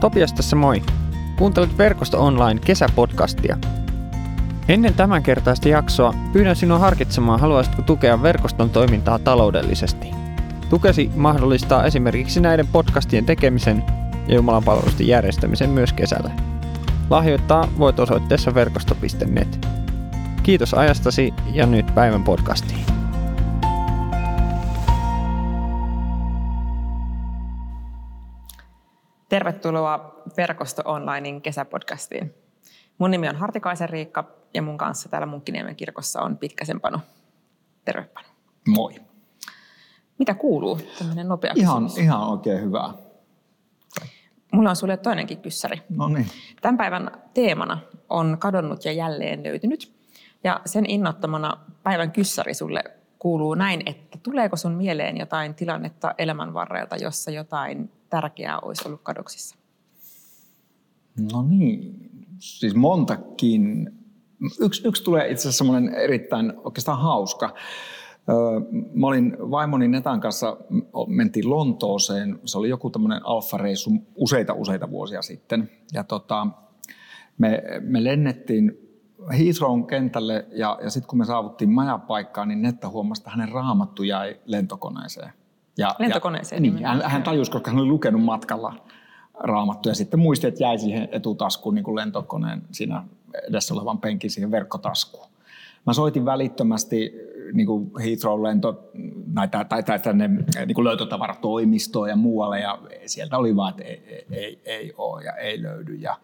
Topias tässä moi. Kuuntelet Verkosto Online kesäpodcastia. Ennen tämän kertaista jaksoa pyydän sinua harkitsemaan, haluaisitko tukea verkoston toimintaa taloudellisesti. Tukesi mahdollistaa esimerkiksi näiden podcastien tekemisen ja Jumalan palvelusten järjestämisen myös kesällä. Lahjoittaa voit osoitteessa verkosto.net. Kiitos ajastasi ja nyt päivän podcastiin. Tervetuloa Verkosto Onlinein kesäpodcastiin. Mun nimi on Hartikaisen Riikka ja mun kanssa täällä Munkkiniemen kirkossa on Pitkäsen Pano. Terve Pano. Moi. Mitä kuuluu? Tämmöinen nopea Ihan, kysymys. ihan oikein hyvää. Mulla on sulle toinenkin kyssäri. No niin. Tämän päivän teemana on kadonnut ja jälleen löytynyt. Ja sen innottamana päivän kyssäri sulle kuuluu näin, että tuleeko sun mieleen jotain tilannetta elämän varrelta, jossa jotain tärkeää olisi ollut kadoksissa? No niin. Siis montakin. Yksi, yksi tulee itse asiassa semmoinen erittäin oikeastaan hauska. Mä olin vaimoni Netan kanssa, mentiin Lontooseen. Se oli joku tämmöinen alfareissu useita useita vuosia sitten. Ja tota, me, me lennettiin Heathrown kentälle ja, ja sitten kun me saavuttiin majapaikkaan, niin Netta huomasi, että hänen raamattu jäi lentokoneeseen. Ja, Lentokoneeseen Ja, niin, hän, hän tajusi, koska hän oli lukenut matkalla raamattu ja sitten muisti, että jäi siihen etutaskuun niin kuin lentokoneen siinä edessä olevan penkin siihen verkkotaskuun. Mä soitin välittömästi niin kuin Heathrow-lento näitä, tai, tai tänne niin kuin löytötavaratoimistoon ja muualle ja sieltä oli vaan, että ei, ei, ei, ei ole ja ei löydy. Ja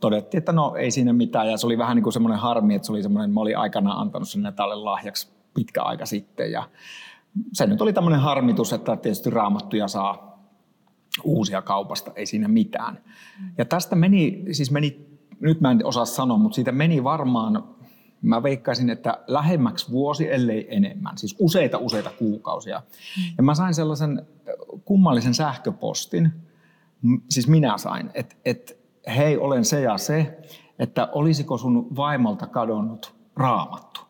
todettiin, että no ei siinä mitään. Ja se oli vähän niin kuin semmoinen harmi, että se oli semmoinen, mä olin aikanaan antanut sen Netalle lahjaksi pitkä aika sitten. Ja se nyt oli tämmöinen harmitus, että tietysti raamattuja saa uusia kaupasta, ei siinä mitään. Ja tästä meni, siis meni, nyt mä en osaa sanoa, mutta siitä meni varmaan, mä veikkaisin, että lähemmäksi vuosi, ellei enemmän, siis useita useita kuukausia. Ja mä sain sellaisen kummallisen sähköpostin, siis minä sain, että, että hei, olen se ja se, että olisiko sun vaimolta kadonnut raamattu.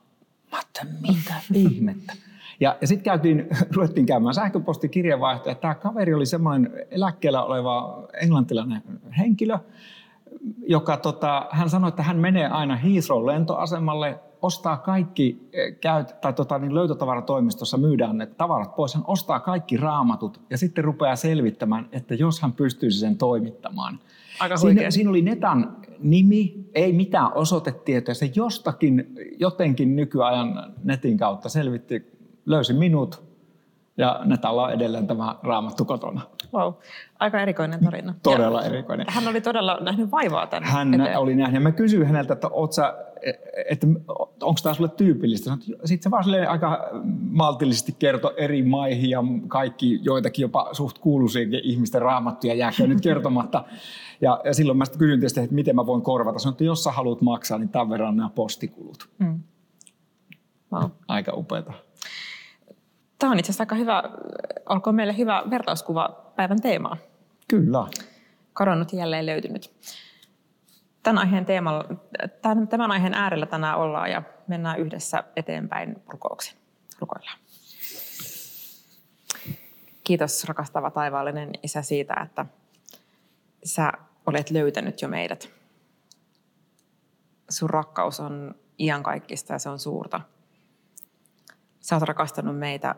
Mä ajattelin, mitä ihmettä. Ja, ja sitten käytiin, ruvettiin käymään sähköpostikirjeenvaihtoa, että tämä kaveri oli semmoinen eläkkeellä oleva englantilainen henkilö, joka tota, hän sanoi, että hän menee aina Heathrow-lentoasemalle, ostaa kaikki, eh, käyt, tai tota, niin löytötavaratoimistossa myydään ne tavarat pois, hän ostaa kaikki raamatut ja sitten rupeaa selvittämään, että jos hän pystyisi sen toimittamaan. Aika Siinä, siinä oli Netan nimi, ei mitään osoitetietoja. Se jostakin, jotenkin nykyajan netin kautta selvitti, löysi minut ja Netalla on edelleen tämä raamattu kotona. Wow. Aika erikoinen tarina. Todella Ja erikoinen. Hän oli todella nähnyt vaivaa tänne Hän eteen. oli nähnyt ja mä kysyin häneltä, että, sä, että onko tämä sulle tyypillistä. Sitten se vaan aika maltillisesti kertoi eri maihin ja kaikki, joitakin jopa suht kuuluisiakin ihmisten raamattuja jääkö nyt kertomatta. Ja, ja silloin mä sitten kysyin tietysti, että miten mä voin korvata. Sanoin, että jos sä haluat maksaa, niin tämän verran nämä postikulut. Mm. Wow. Aika upeata. Tämä on itse asiassa aika hyvä, olkoon meille hyvä vertauskuva päivän teemaa. Kyllä. Kadonnut jälleen löytynyt. Tämän aiheen, teemalla, tämän, tämän aiheen äärellä tänään ollaan ja mennään yhdessä eteenpäin rukouksin. Rukoillaan. Kiitos rakastava taivaallinen Isä siitä, että sä olet löytänyt jo meidät. Sun rakkaus on iankaikkista ja se on suurta. Sä oot rakastanut meitä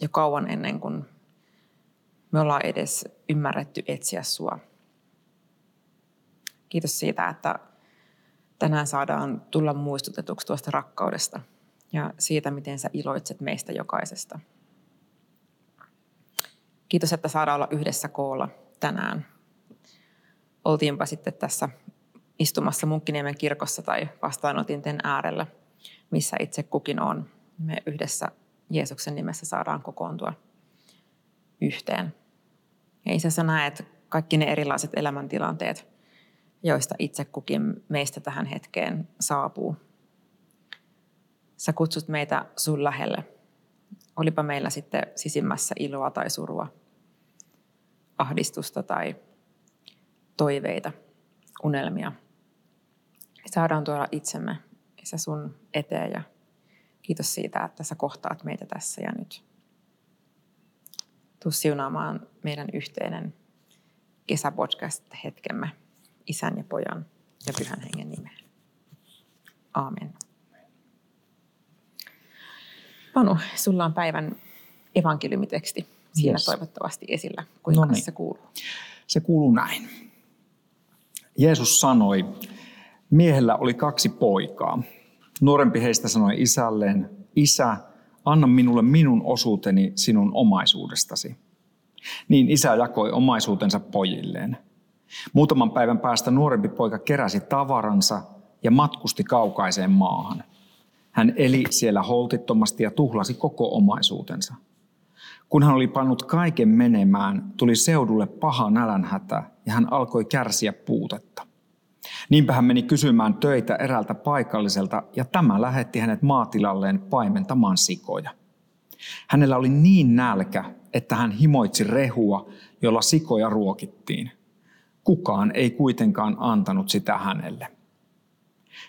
jo kauan ennen kuin me ollaan edes ymmärretty etsiä sua. Kiitos siitä, että tänään saadaan tulla muistutetuksi tuosta rakkaudesta ja siitä, miten sä iloitset meistä jokaisesta. Kiitos, että saadaan olla yhdessä koolla tänään. Oltiinpa sitten tässä istumassa Munkkiniemen kirkossa tai vastaanotinten äärellä, missä itse kukin on. Me yhdessä Jeesuksen nimessä saadaan kokoontua yhteen. Ja isä, sä näet kaikki ne erilaiset elämäntilanteet, joista itse kukin meistä tähän hetkeen saapuu. Sä kutsut meitä sun lähelle. Olipa meillä sitten sisimmässä iloa tai surua, ahdistusta tai toiveita, unelmia. Saadaan tuoda itsemme isä sun eteen ja kiitos siitä, että sä kohtaat meitä tässä ja nyt. Tuu siunaamaan meidän yhteinen kesäpodcast-hetkemme isän ja pojan ja pyhän hengen nimeen. Aamen. Panu, sulla on päivän evankeliumiteksti siinä yes. toivottavasti esillä. Kuinka no niin. se kuuluu? Se kuuluu näin. Jeesus sanoi, miehellä oli kaksi poikaa. Nuorempi heistä sanoi isälleen, isä, anna minulle minun osuuteni sinun omaisuudestasi. Niin isä jakoi omaisuutensa pojilleen. Muutaman päivän päästä nuorempi poika keräsi tavaransa ja matkusti kaukaiseen maahan. Hän eli siellä holtittomasti ja tuhlasi koko omaisuutensa. Kun hän oli pannut kaiken menemään, tuli seudulle paha nälänhätä ja hän alkoi kärsiä puutetta. Niinpä hän meni kysymään töitä eräältä paikalliselta ja tämä lähetti hänet maatilalleen paimentamaan sikoja. Hänellä oli niin nälkä, että hän himoitsi rehua, jolla sikoja ruokittiin. Kukaan ei kuitenkaan antanut sitä hänelle.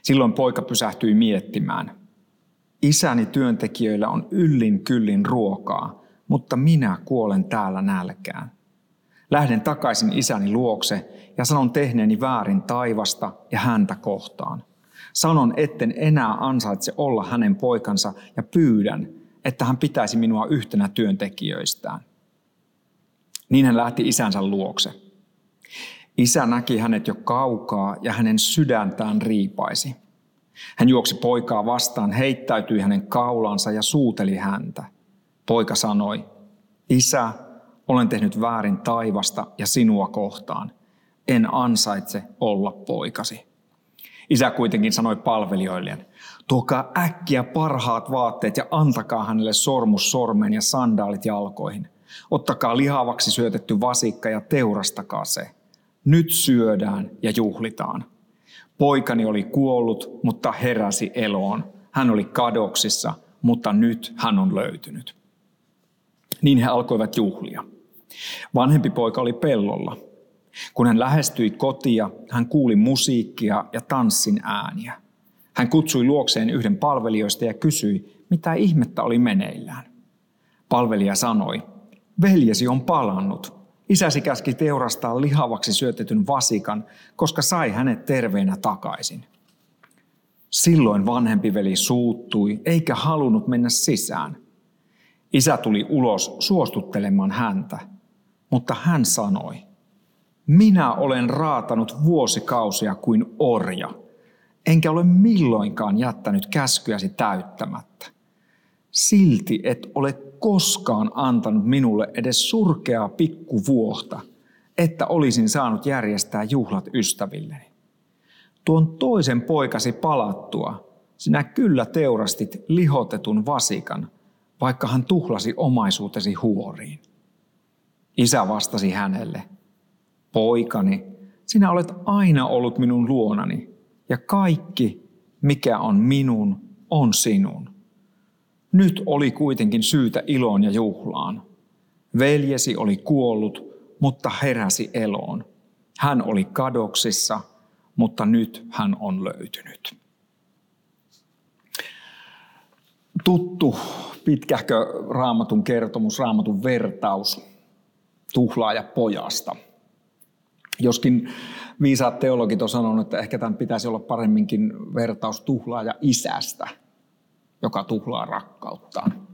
Silloin poika pysähtyi miettimään. Isäni työntekijöillä on yllin kyllin ruokaa, mutta minä kuolen täällä nälkään. Lähden takaisin isäni luokse ja sanon tehneeni väärin taivasta ja häntä kohtaan. Sanon, etten enää ansaitse olla hänen poikansa ja pyydän, että hän pitäisi minua yhtenä työntekijöistään. Niin hän lähti isänsä luokse. Isä näki hänet jo kaukaa ja hänen sydäntään riipaisi. Hän juoksi poikaa vastaan, heittäytyi hänen kaulansa ja suuteli häntä. Poika sanoi, Isä, olen tehnyt väärin taivasta ja sinua kohtaan. En ansaitse olla poikasi. Isä kuitenkin sanoi palvelijoilleen, tuokaa äkkiä parhaat vaatteet ja antakaa hänelle sormus sormeen ja sandaalit jalkoihin. Ottakaa lihavaksi syötetty vasikka ja teurastakaa se. Nyt syödään ja juhlitaan. Poikani oli kuollut, mutta heräsi eloon. Hän oli kadoksissa, mutta nyt hän on löytynyt. Niin he alkoivat juhlia. Vanhempi poika oli pellolla. Kun hän lähestyi kotia, hän kuuli musiikkia ja tanssin ääniä. Hän kutsui luokseen yhden palvelijoista ja kysyi, mitä ihmettä oli meneillään. Palvelija sanoi, veljesi on palannut. Isäsi käski teurastaa lihavaksi syötetyn vasikan, koska sai hänet terveenä takaisin. Silloin vanhempi veli suuttui, eikä halunnut mennä sisään. Isä tuli ulos suostuttelemaan häntä, mutta hän sanoi, minä olen raatanut vuosikausia kuin orja, enkä ole milloinkaan jättänyt käskyäsi täyttämättä. Silti et ole koskaan antanut minulle edes surkeaa pikkuvuohta, että olisin saanut järjestää juhlat ystävilleni. Tuon toisen poikasi palattua, sinä kyllä teurastit lihotetun vasikan, vaikka hän tuhlasi omaisuutesi huoriin. Isä vastasi hänelle, poikani, sinä olet aina ollut minun luonani, ja kaikki, mikä on minun, on sinun. Nyt oli kuitenkin syytä iloon ja juhlaan. Veljesi oli kuollut, mutta heräsi eloon. Hän oli kadoksissa, mutta nyt hän on löytynyt. Tuttu pitkähkö raamatun kertomus, raamatun vertaus tuhlaaja pojasta. Joskin viisaat teologit on sanonut, että ehkä tämän pitäisi olla paremminkin vertaus tuhlaaja isästä – joka tuhlaa rakkauttaan.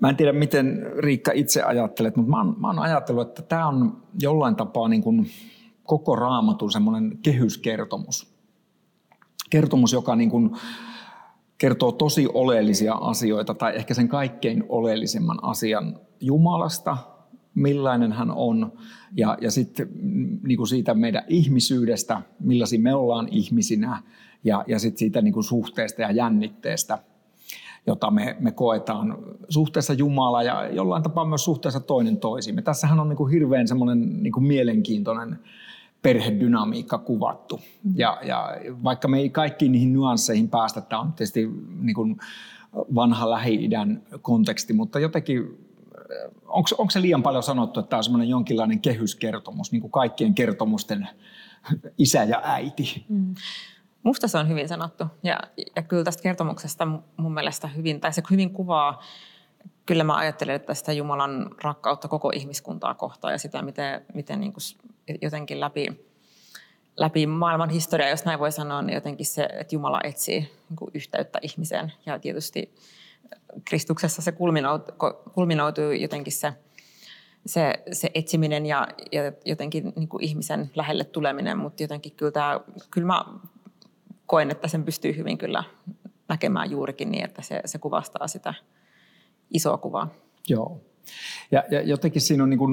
Mä en tiedä, miten Riikka itse ajattelet, mutta mä oon, mä oon ajatellut, että tämä on jollain tapaa niin kuin koko raamatun semmoinen kehyskertomus. Kertomus, joka niin kuin kertoo tosi oleellisia asioita, tai ehkä sen kaikkein oleellisemman asian Jumalasta, millainen hän on, ja, ja sitten niin kuin siitä meidän ihmisyydestä, millaisia me ollaan ihmisinä, ja, ja sitten siitä niin kuin suhteesta ja jännitteestä, jota me, me koetaan suhteessa Jumalaa ja jollain tapaa myös suhteessa toinen toisiimme. Tässähän on niin kuin hirveän semmoinen niin kuin mielenkiintoinen perhedynamiikka kuvattu. Mm. Ja, ja vaikka me ei kaikkiin niihin nyansseihin päästä, tämä on tietysti niin kuin vanha Lähi-idän konteksti, mutta jotenkin onko, onko se liian paljon sanottu, että tämä on semmoinen jonkinlainen kehyskertomus, niin kuin kaikkien kertomusten isä ja äiti? Mm. Musta se on hyvin sanottu ja, ja kyllä tästä kertomuksesta mun mielestä hyvin, tai se hyvin kuvaa kyllä mä ajattelen, että sitä Jumalan rakkautta koko ihmiskuntaa kohtaan ja sitä, miten, miten niin kuin jotenkin läpi, läpi maailman historiaa, jos näin voi sanoa, niin jotenkin se, että Jumala etsii niin kuin yhteyttä ihmiseen. Ja tietysti Kristuksessa se kulminoutuu jotenkin se, se, se etsiminen ja, ja jotenkin niin kuin ihmisen lähelle tuleminen, mutta jotenkin kyllä, tämä, kyllä mä koen, että sen pystyy hyvin kyllä näkemään juurikin niin, että se, se kuvastaa sitä isoa kuvaa. Joo. Ja, ja jotenkin siinä on niin kuin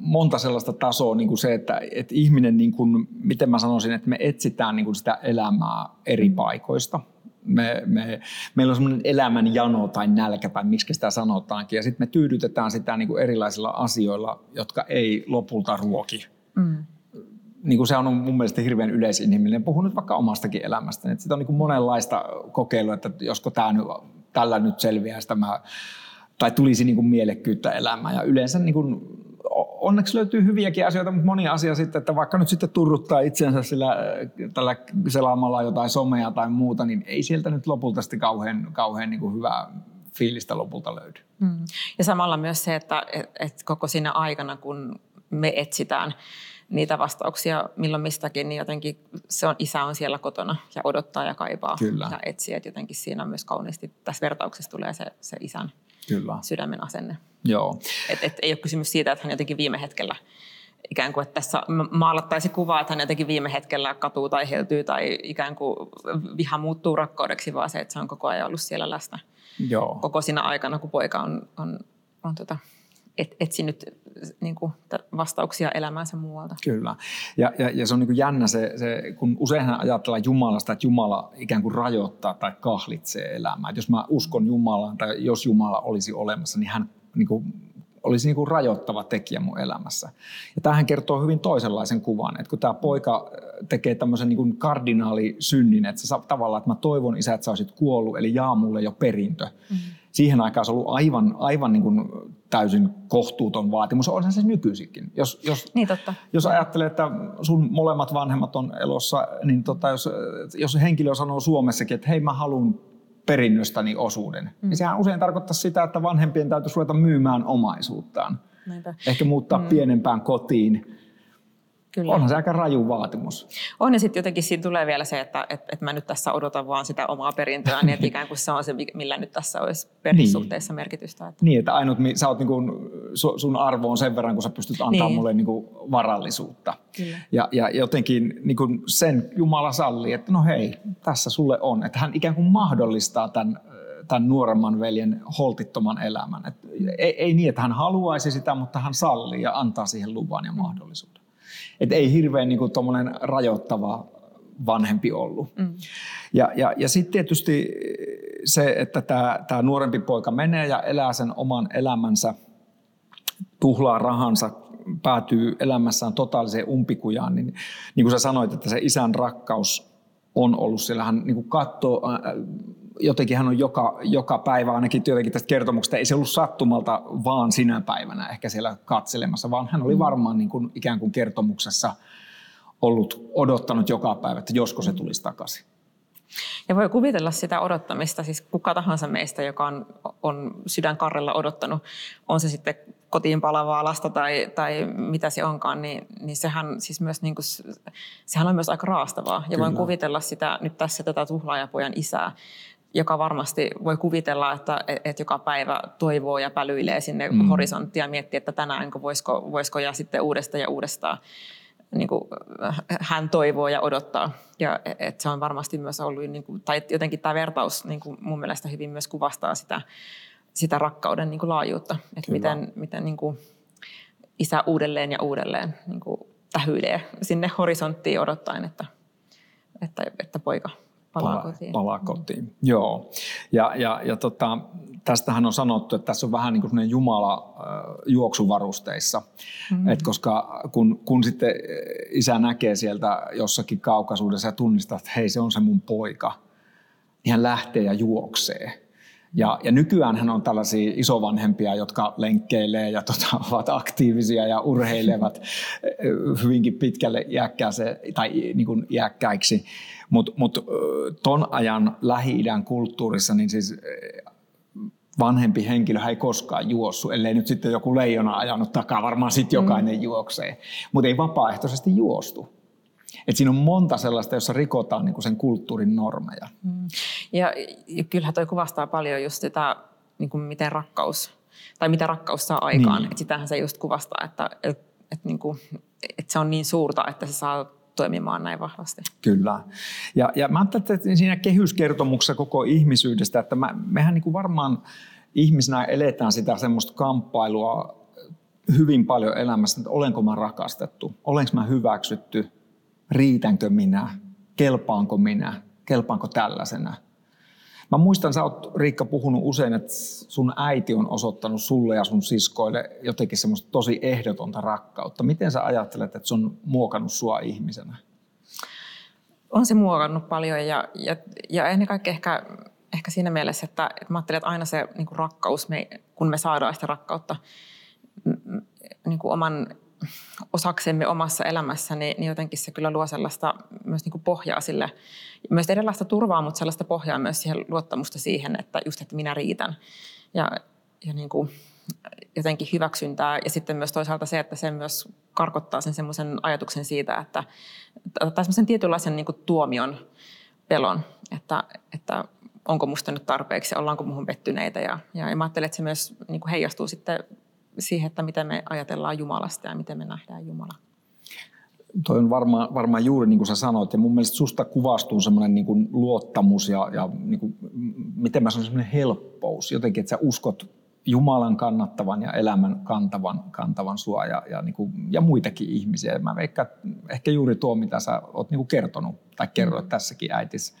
monta sellaista tasoa, niin kuin se, että, että ihminen, niin kuin, miten mä sanoisin, että me etsitään niin kuin sitä elämää eri mm. paikoista. Me, me, meillä on semmoinen elämän jano tai nälkä tai miksi sitä sanotaankin, ja sitten me tyydytetään sitä niin kuin erilaisilla asioilla, jotka ei lopulta ruoki. Mm. Niin kuin se on mun mielestä hirveän yleisinhimillinen. Puhun nyt vaikka omastakin elämästä. Että sitä on niin kuin monenlaista kokeilua, että josko tämä nyt, tällä nyt selviää sitä mä tai tulisi niin kuin mielekkyyttä elämään. Ja yleensä niin kuin, onneksi löytyy hyviäkin asioita, mutta monia asioita sitten, että vaikka nyt sitten turruttaa itsensä sillä, tällä selaamalla jotain somea tai muuta, niin ei sieltä nyt lopulta sitten kauhean, kauhean niin kuin hyvää fiilistä lopulta löydy. Mm. Ja samalla myös se, että et, et koko siinä aikana, kun me etsitään niitä vastauksia milloin mistäkin, niin jotenkin se on, isä on siellä kotona ja odottaa ja kaipaa Kyllä. ja etsii. Että jotenkin siinä myös kauniisti tässä vertauksessa tulee se, se isän Kyllä. sydämen asenne. Joo. Et, et ei ole kysymys siitä, että hän jotenkin viime hetkellä ikään kuin, että tässä maalattaisi kuvaa, että hän jotenkin viime hetkellä katuu tai heltyy tai ikään kuin viha muuttuu rakkaudeksi, vaan se, että se on koko ajan ollut siellä läsnä. Joo. Koko siinä aikana, kun poika on, on, on tota, et, etsinyt niin kuin, vastauksia elämäänsä muualta. Kyllä. Ja, ja, ja se on niin kuin jännä se, se, kun useinhan ajatellaan Jumalasta, että Jumala ikään kuin rajoittaa tai kahlitsee elämää. Että jos mä uskon Jumalaan tai jos Jumala olisi olemassa, niin hän niin kuin, olisi niin kuin rajoittava tekijä mun elämässä. Ja tämähän kertoo hyvin toisenlaisen kuvan, että kun tämä poika tekee tämmöisen niin kuin kardinaalisynnin, että se tavallaan, että mä toivon isä, että sä olisit kuollut, eli jaa mulle jo perintö. Mm-hmm siihen aikaan se ollut aivan, aivan niin kuin täysin kohtuuton vaatimus. On se nykyisinkin. Jos, jos, niin totta. jos ajattelee, että sun molemmat vanhemmat on elossa, niin tota, jos, jos henkilö sanoo Suomessakin, että hei mä haluan perinnöstäni osuuden, mm. niin sehän usein tarkoittaa sitä, että vanhempien täytyisi ruveta myymään omaisuuttaan. Näinpä. Ehkä muuttaa mm. pienempään kotiin Kyllä. Onhan se aika raju vaatimus. On ja sitten jotenkin siinä tulee vielä se, että et, et mä nyt tässä odotan vaan sitä omaa perintöä, niin että ikään kuin se on se, millä nyt tässä olisi perhesuhteessa niin. merkitystä. Että. Niin, että ainut, sä oot niin kuin, sun arvo on sen verran, kun sä pystyt antaa niin. mulle niin kuin varallisuutta. Kyllä. Ja, ja jotenkin niin kuin sen Jumala sallii, että no hei, tässä sulle on. Että hän ikään kuin mahdollistaa tämän tämän nuoremman veljen holtittoman elämän. Et ei, ei niin, että hän haluaisi sitä, mutta hän sallii ja antaa siihen luvan ja mahdollisuuden. Et ei hirveän niin kuin, rajoittava vanhempi ollut. Mm. Ja, ja, ja sitten tietysti se, että tämä nuorempi poika menee ja elää sen oman elämänsä, tuhlaa rahansa, päätyy elämässään totaaliseen umpikujaan, niin, niin kuin sä sanoit, että se isän rakkaus on ollut siellä. Hän niin kuin katsoo, jotenkin hän on joka, joka päivä, ainakin jotenkin tästä kertomuksesta, ei se ollut sattumalta vaan sinä päivänä ehkä siellä katselemassa, vaan hän oli mm. varmaan niin kuin, ikään kuin kertomuksessa ollut odottanut joka päivä, että josko se tulisi takaisin. Ja voi kuvitella sitä odottamista, siis kuka tahansa meistä, joka on, on sydänkarrella odottanut, on se sitten kotiin palavaa lasta tai, tai mitä se onkaan, niin, niin sehän, siis myös niin kuin, sehän on myös aika raastavaa. Ja Kyllä. voin kuvitella sitä nyt tässä tätä tuhlaajapojan isää, joka varmasti voi kuvitella, että, että joka päivä toivoo ja pälyilee sinne mm. horisonttia ja miettii, että tänään voisiko, voisiko ja sitten uudestaan ja uudestaan niin kuin, hän toivoo ja odottaa. Ja että se on varmasti myös ollut, niin kuin, tai jotenkin tämä vertaus niin kuin mun mielestä hyvin myös kuvastaa sitä, sitä rakkauden niin kuin laajuutta. Että miten, miten niin kuin, isä uudelleen ja uudelleen niin kuin, tähyilee sinne horisonttiin odottaen, että, että, että poika – palaa kotiin. Palaa kotiin, mm. joo. Ja, ja, ja tota, tästähän on sanottu, että tässä on vähän niin kuin Jumala äh, juoksuvarusteissa. Mm-hmm. Et koska kun, kun sitten isä näkee sieltä jossakin kaukaisuudessa ja tunnistaa, että hei se on se mun poika, niin hän lähtee ja juoksee. Ja, ja nykyään hän on tällaisia isovanhempia, jotka lenkkeilee ja tota, ovat aktiivisia ja urheilevat hyvinkin pitkälle iäkkääseen tai niin kuin iäkkäiksi. Mutta mut, ton ajan Lähi-idän kulttuurissa niin siis vanhempi henkilö ei koskaan juossu, ellei nyt sitten joku leijona ajanut takaa, varmaan sitten jokainen mm. juoksee, mutta ei vapaaehtoisesti juostu. Et siinä on monta sellaista, jossa rikotaan niin kuin sen kulttuurin normeja. Mm. Ja, ja kyllähän toi kuvastaa paljon just sitä, niin kuin miten rakkaus, tai mitä rakkaus saa aikaan. Niin. Et sitähän se just kuvastaa, että et, et, niin kuin, et se on niin suurta, että se saa toimimaan näin vahvasti. Kyllä. Ja, ja mä ajattelen, että siinä kehyskertomuksessa koko ihmisyydestä, että mä, mehän niin kuin varmaan ihmisenä eletään sitä semmoista kamppailua hyvin paljon elämässä, että olenko mä rakastettu, olenko mä hyväksytty, riitänkö minä, kelpaanko minä, kelpaanko tällaisena. Mä muistan, sä oot Riikka puhunut usein, että sun äiti on osoittanut sulle ja sun siskoille jotenkin semmoista tosi ehdotonta rakkautta. Miten sä ajattelet, että se on muokannut sua ihmisenä? On se muokannut paljon ja, ja, ja ennen kaikkea ehkä, ehkä siinä mielessä, että, että mä ajattelen, että aina se niin rakkaus, me, kun me saadaan sitä rakkautta niin oman osaksemme omassa elämässä, niin, niin jotenkin se kyllä luo sellaista myös niin kuin pohjaa sille, myös erilaista turvaa, mutta sellaista pohjaa myös siihen luottamusta siihen, että just, että minä riitän. Ja, ja niin kuin jotenkin hyväksyntää ja sitten myös toisaalta se, että se myös karkottaa sen semmoisen ajatuksen siitä, että, tai semmoisen tietynlaisen niin kuin tuomion pelon, että, että onko musta nyt tarpeeksi, ollaanko muuhun pettyneitä. Ja, ja, ja mä ajattelen, että se myös niin kuin heijastuu sitten siihen, että miten me ajatellaan Jumalasta ja miten me nähdään Jumala. Toi on varmaan, varmaan juuri niin kuin sä sanoit, ja mun mielestä susta kuvastuu semmoinen niin kuin luottamus ja, ja niin kuin, miten mä sanon, semmoinen helppous. Jotenkin, että sä uskot Jumalan kannattavan ja elämän kantavan, kantavan sua ja, ja, niin kuin, ja muitakin ihmisiä. Mä veikkaan, ehkä juuri tuo, mitä sä oot niin kuin kertonut tai kerroit tässäkin äitis,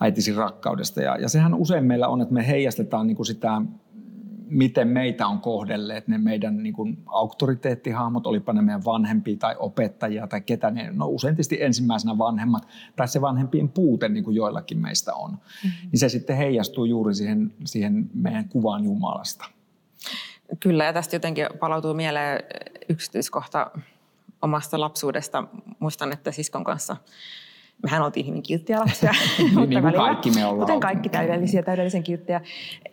äitisi rakkaudesta. Ja, ja sehän usein meillä on, että me heijastetaan niin kuin sitä miten meitä on kohdelleet ne meidän niin kuin auktoriteettihahmot, olipa ne meidän vanhempia tai opettajia tai ketä ne, no usein tietysti ensimmäisenä vanhemmat, tai se vanhempien puute niin kuin joillakin meistä on, mm-hmm. niin se sitten heijastuu juuri siihen, siihen meidän kuvaan Jumalasta. Kyllä, ja tästä jotenkin palautuu mieleen yksityiskohta omasta lapsuudesta. Muistan, että siskon kanssa mehän oltiin hyvin kilttiä lapsia. niin, mutta niin välillä, kaikki me ollaan. Kuten kaikki täydellisiä, täydellisen kilttiä.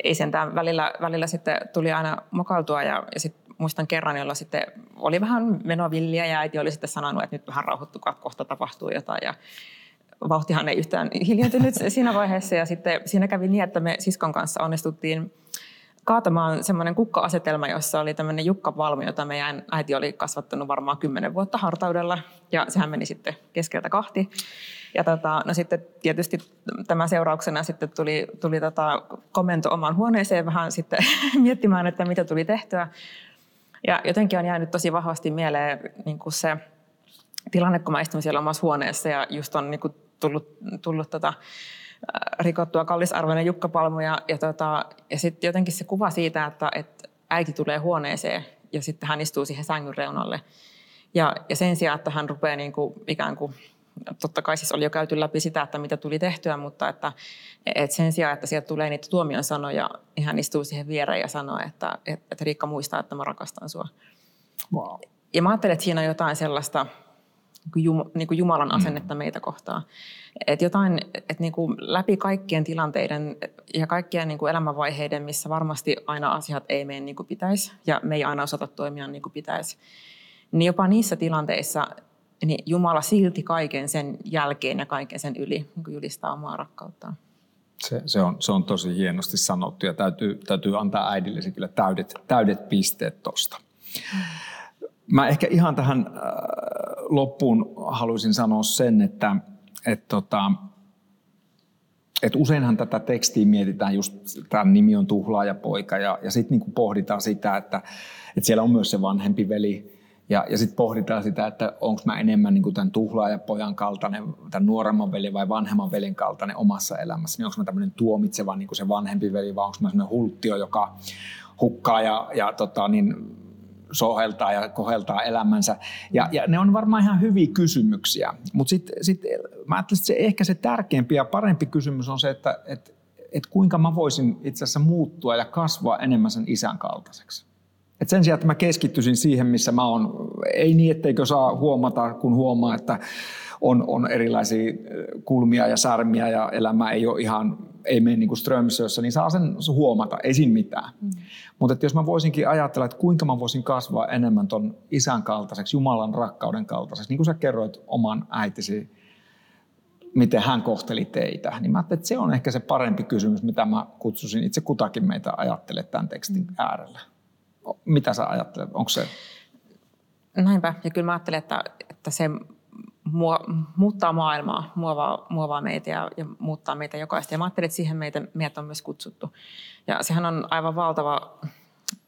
Ei sentään välillä, välillä sitten tuli aina mokaltua ja, ja sitten muistan kerran, jolla sitten oli vähän menovilliä ja äiti oli sitten sanonut, että nyt vähän rauhoittukaa, kohta tapahtuu jotain. Ja vauhtihan ei yhtään hiljentynyt siinä vaiheessa ja sitten siinä kävi niin, että me siskon kanssa onnistuttiin kaatamaan semmoinen kukka-asetelma, jossa oli tämmöinen Jukka Valmi, jota meidän äiti oli kasvattanut varmaan kymmenen vuotta hartaudella. Ja sehän meni sitten keskeltä kahti. Ja tota, no sitten tietysti tämä seurauksena sitten tuli, tuli tota komento omaan huoneeseen vähän sitten miettimään, että mitä tuli tehtyä. Ja jotenkin on jäänyt tosi vahvasti mieleen niin kuin se tilanne, kun mä istun siellä omassa huoneessa ja just on niin kuin tullut, tullut tota, rikottua kallisarvoinen Jukka Palmu ja, ja, tota, ja sitten jotenkin se kuva siitä, että, että äiti tulee huoneeseen ja sitten hän istuu siihen sängyn reunalle. Ja, ja sen sijaan, että hän rupeaa niin kuin, ikään kuin totta kai siis oli jo käyty läpi sitä, että mitä tuli tehtyä, mutta että, että sen sijaan, että sieltä tulee niitä tuomion sanoja, niin hän istuu siihen viereen ja sanoo, että, että, että Riikka muistaa, että mä rakastan sua. Wow. Ja mä ajattelen, että siinä on jotain sellaista niin kuin Jumalan asennetta mm. meitä kohtaan. Että jotain, että niin kuin läpi kaikkien tilanteiden ja kaikkien niin kuin elämänvaiheiden, missä varmasti aina asiat ei mene niin kuin pitäisi ja me ei aina osata toimia niin kuin pitäisi, niin jopa niissä tilanteissa niin Jumala silti kaiken sen jälkeen ja kaiken sen yli niin julistaa omaa rakkauttaan. Se, se, on, se on tosi hienosti sanottu ja täytyy, täytyy antaa äidille kyllä täydet, täydet pisteet tuosta. Mä ehkä ihan tähän äh, loppuun haluaisin sanoa sen, että et tota, et useinhan tätä tekstiä mietitään just, tämä nimi on tuhlaajapoika ja, ja sitten niinku pohditaan sitä, että, että siellä on myös se vanhempi veli, ja, ja sitten pohditaan sitä, että onko mä enemmän niin tämän tuhlaajapojan kaltainen, tämän nuoremman velin vai vanhemman velin kaltainen omassa elämässäni. Onko mä tämmöinen tuomitseva niin se vanhempi veli vai onko mä sellainen hulttio, joka hukkaa ja, ja tota, niin, soheltaa ja koheltaa elämänsä. Ja, ja ne on varmaan ihan hyviä kysymyksiä. Mutta sitten sit, mä ajattelen, että se, ehkä se tärkeämpi ja parempi kysymys on se, että et, et kuinka mä voisin itse asiassa muuttua ja kasvaa enemmän sen isän kaltaiseksi. Et sen sijaan, että mä keskittyisin siihen, missä mä oon, ei niin, etteikö saa huomata, kun huomaa, että on, on erilaisia kulmia ja särmiä ja elämä ei ole ihan, ei mene niin strömsössä, niin saa sen huomata, ei siinä mitään. Mm. Mutta jos mä voisinkin ajatella, että kuinka mä voisin kasvaa enemmän ton isän kaltaiseksi, Jumalan rakkauden kaltaiseksi, niin kuin sä kerroit oman äitisi, miten hän kohteli teitä, niin mä ajattelin, että se on ehkä se parempi kysymys, mitä mä kutsusin itse kutakin meitä ajattele tämän tekstin mm. äärellä. Mitä sä ajattelet? Onko se... Näinpä. Ja kyllä mä ajattelen, että, että se muuttaa maailmaa, muovaa, muovaa meitä ja, ja muuttaa meitä jokaista. Ja mä ajattelen, että siihen meitä, meitä on myös kutsuttu. Ja sehän on aivan valtava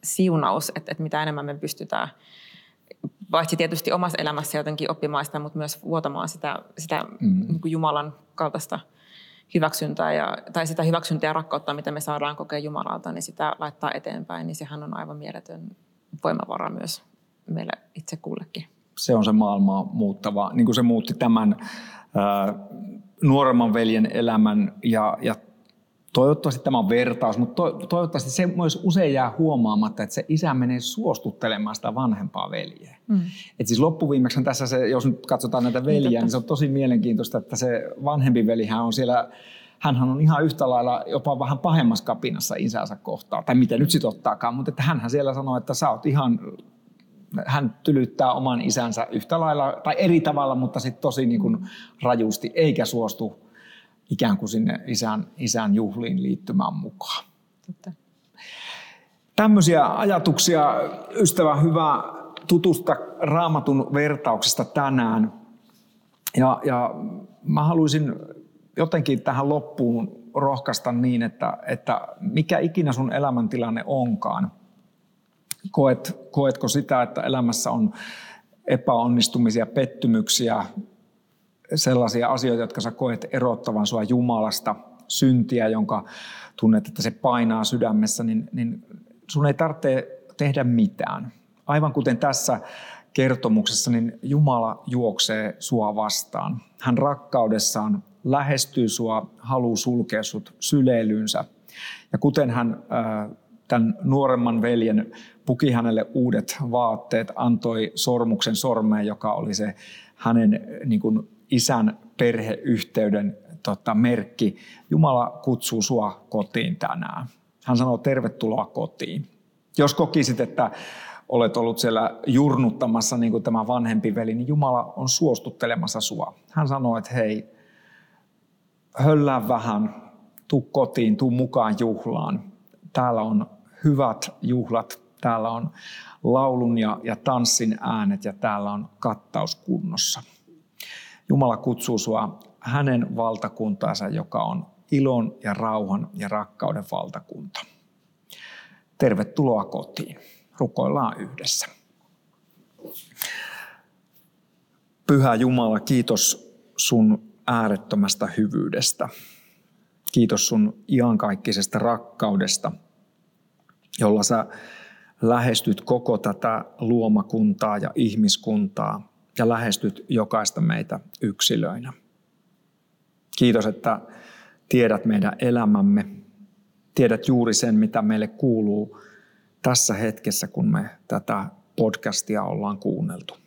siunaus, että, että mitä enemmän me pystytään paitsi tietysti omassa elämässä jotenkin oppimaan sitä, mutta myös vuotamaan sitä, sitä mm. niin Jumalan kaltaista hyväksyntää ja, tai sitä hyväksyntää ja rakkautta, mitä me saadaan kokea Jumalalta, niin sitä laittaa eteenpäin, niin sehän on aivan mieletön voimavara myös meille itse kullekin. Se on se maailmaa muuttava, niin kuin se muutti tämän ää, nuoremman veljen elämän ja, ja toivottavasti tämä on vertaus, mutta to, toivottavasti se myös usein jää huomaamatta, että se isä menee suostuttelemaan sitä vanhempaa veljeä. Mm. Et siis loppuviimeksi tässä se, jos nyt katsotaan näitä veljiä, niin, niin se on tosi mielenkiintoista, että se vanhempi velihän on siellä hänhän on ihan yhtä lailla jopa vähän pahemmassa kapinassa isänsä kohtaan, tai miten nyt sitten ottaakaan, mutta että hänhän siellä sanoo, että sä oot ihan hän tylyttää oman isänsä yhtä lailla tai eri tavalla, mutta sitten tosi niin kuin rajusti, eikä suostu ikään kuin sinne isän, isän juhliin liittymään mukaan. Tämmöisiä ajatuksia, ystävä, hyvä tutusta raamatun vertauksesta tänään. Ja, ja mä haluaisin jotenkin tähän loppuun rohkaista niin, että, että mikä ikinä sun elämäntilanne onkaan – Koet, koetko sitä, että elämässä on epäonnistumisia, pettymyksiä, sellaisia asioita, jotka sä koet erottavan sua Jumalasta, syntiä, jonka tunnet, että se painaa sydämessä, niin, niin sun ei tarvitse tehdä mitään. Aivan kuten tässä kertomuksessa, niin Jumala juoksee sua vastaan. Hän rakkaudessaan lähestyy sua, haluaa sulkea sut syleilyynsä. Ja kuten hän tämän nuoremman veljen puki hänelle uudet vaatteet, antoi sormuksen sormeen, joka oli se hänen niin kuin isän perheyhteyden tota, merkki. Jumala kutsuu sua kotiin tänään. Hän sanoo tervetuloa kotiin. Jos kokisit, että olet ollut siellä jurnuttamassa niin kuin tämä vanhempi veli, niin Jumala on suostuttelemassa sua. Hän sanoo, että hei, höllää vähän, tuu kotiin, tuu mukaan juhlaan. Täällä on hyvät juhlat Täällä on laulun ja, ja tanssin äänet ja täällä on kattaus kunnossa. Jumala kutsuu sua hänen valtakuntaansa, joka on ilon ja rauhan ja rakkauden valtakunta. Tervetuloa kotiin. Rukoillaan yhdessä. Pyhä Jumala, kiitos sun äärettömästä hyvyydestä. Kiitos sun iankaikkisesta rakkaudesta, jolla sä lähestyt koko tätä luomakuntaa ja ihmiskuntaa ja lähestyt jokaista meitä yksilöinä. Kiitos, että tiedät meidän elämämme, tiedät juuri sen, mitä meille kuuluu tässä hetkessä, kun me tätä podcastia ollaan kuunneltu.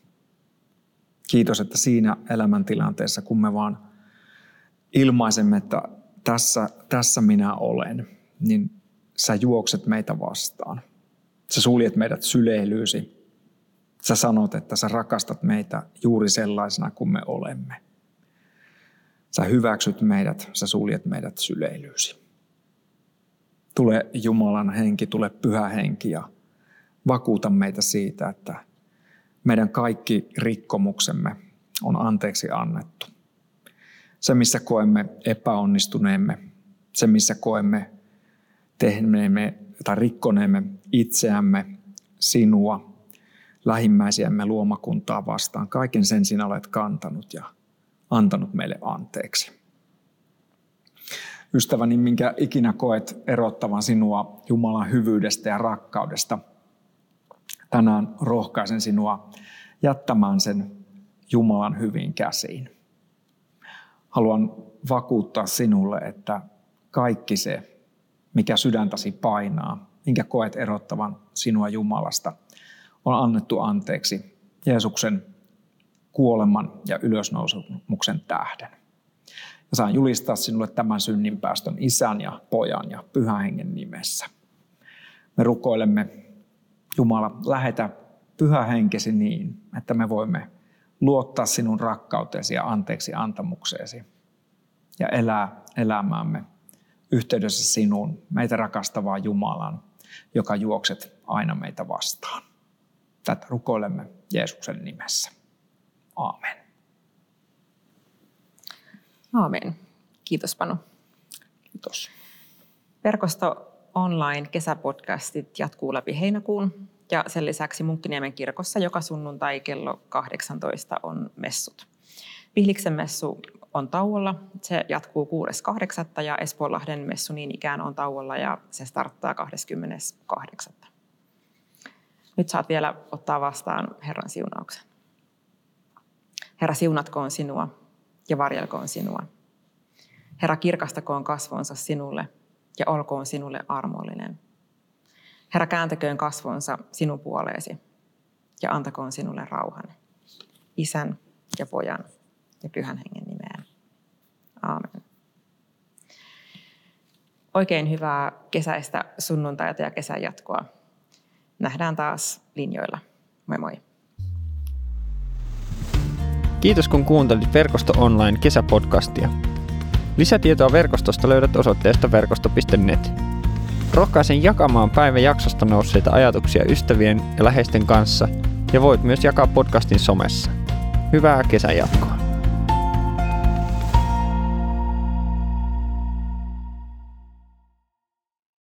Kiitos, että siinä elämäntilanteessa, kun me vaan ilmaisemme, että tässä, tässä minä olen, niin sä juokset meitä vastaan – Sä suljet meidät syleilyysi. Sä sanot, että sä rakastat meitä juuri sellaisena kuin me olemme. Sä hyväksyt meidät, sä suljet meidät syleilyysi. Tule Jumalan henki, tule pyhä henki ja vakuuta meitä siitä, että meidän kaikki rikkomuksemme on anteeksi annettu. Se, missä koemme epäonnistuneemme, se, missä koemme tehneemme tai rikkoneemme itseämme, sinua, lähimmäisiämme luomakuntaa vastaan. Kaiken sen sinä olet kantanut ja antanut meille anteeksi. Ystäväni, minkä ikinä koet erottavan sinua Jumalan hyvyydestä ja rakkaudesta, tänään rohkaisen sinua jättämään sen Jumalan hyvin käsiin. Haluan vakuuttaa sinulle, että kaikki se, mikä sydäntäsi painaa, minkä koet erottavan sinua Jumalasta, on annettu anteeksi Jeesuksen kuoleman ja ylösnousemuksen tähden. Mä saan julistaa sinulle tämän synninpäästön isän ja pojan ja pyhän hengen nimessä. Me rukoilemme, Jumala, lähetä pyhä henkesi niin, että me voimme luottaa sinun rakkauteesi ja anteeksi antamukseesi ja elää elämäämme yhteydessä sinuun, meitä rakastavaa Jumalan, joka juokset aina meitä vastaan. Tätä rukoilemme Jeesuksen nimessä. Aamen. Aamen. Kiitos Panu. Kiitos. Verkosto online kesäpodcastit jatkuu läpi heinäkuun ja sen lisäksi Munkkiniemen kirkossa joka sunnuntai kello 18 on messut. Vihliksen messu on tauolla. Se jatkuu 6.8. ja Espoonlahden messu niin ikään on tauolla ja se starttaa 28. Nyt saat vielä ottaa vastaan Herran siunauksen. Herra siunatkoon sinua ja varjelkoon sinua. Herra kirkastakoon kasvonsa sinulle ja olkoon sinulle armollinen. Herra kääntäköön kasvonsa sinun puoleesi ja antakoon sinulle rauhan. Isän ja pojan ja pyhän hengen nimeen. Aamen. Oikein hyvää kesäistä sunnuntaita ja kesän jatkoa. Nähdään taas linjoilla. Moi moi. Kiitos kun kuuntelit Verkosto Online kesäpodcastia. Lisätietoa verkostosta löydät osoitteesta verkosto.net. Rohkaisen jakamaan päivän jaksosta nousseita ajatuksia ystävien ja läheisten kanssa ja voit myös jakaa podcastin somessa. Hyvää kesän jatkoa.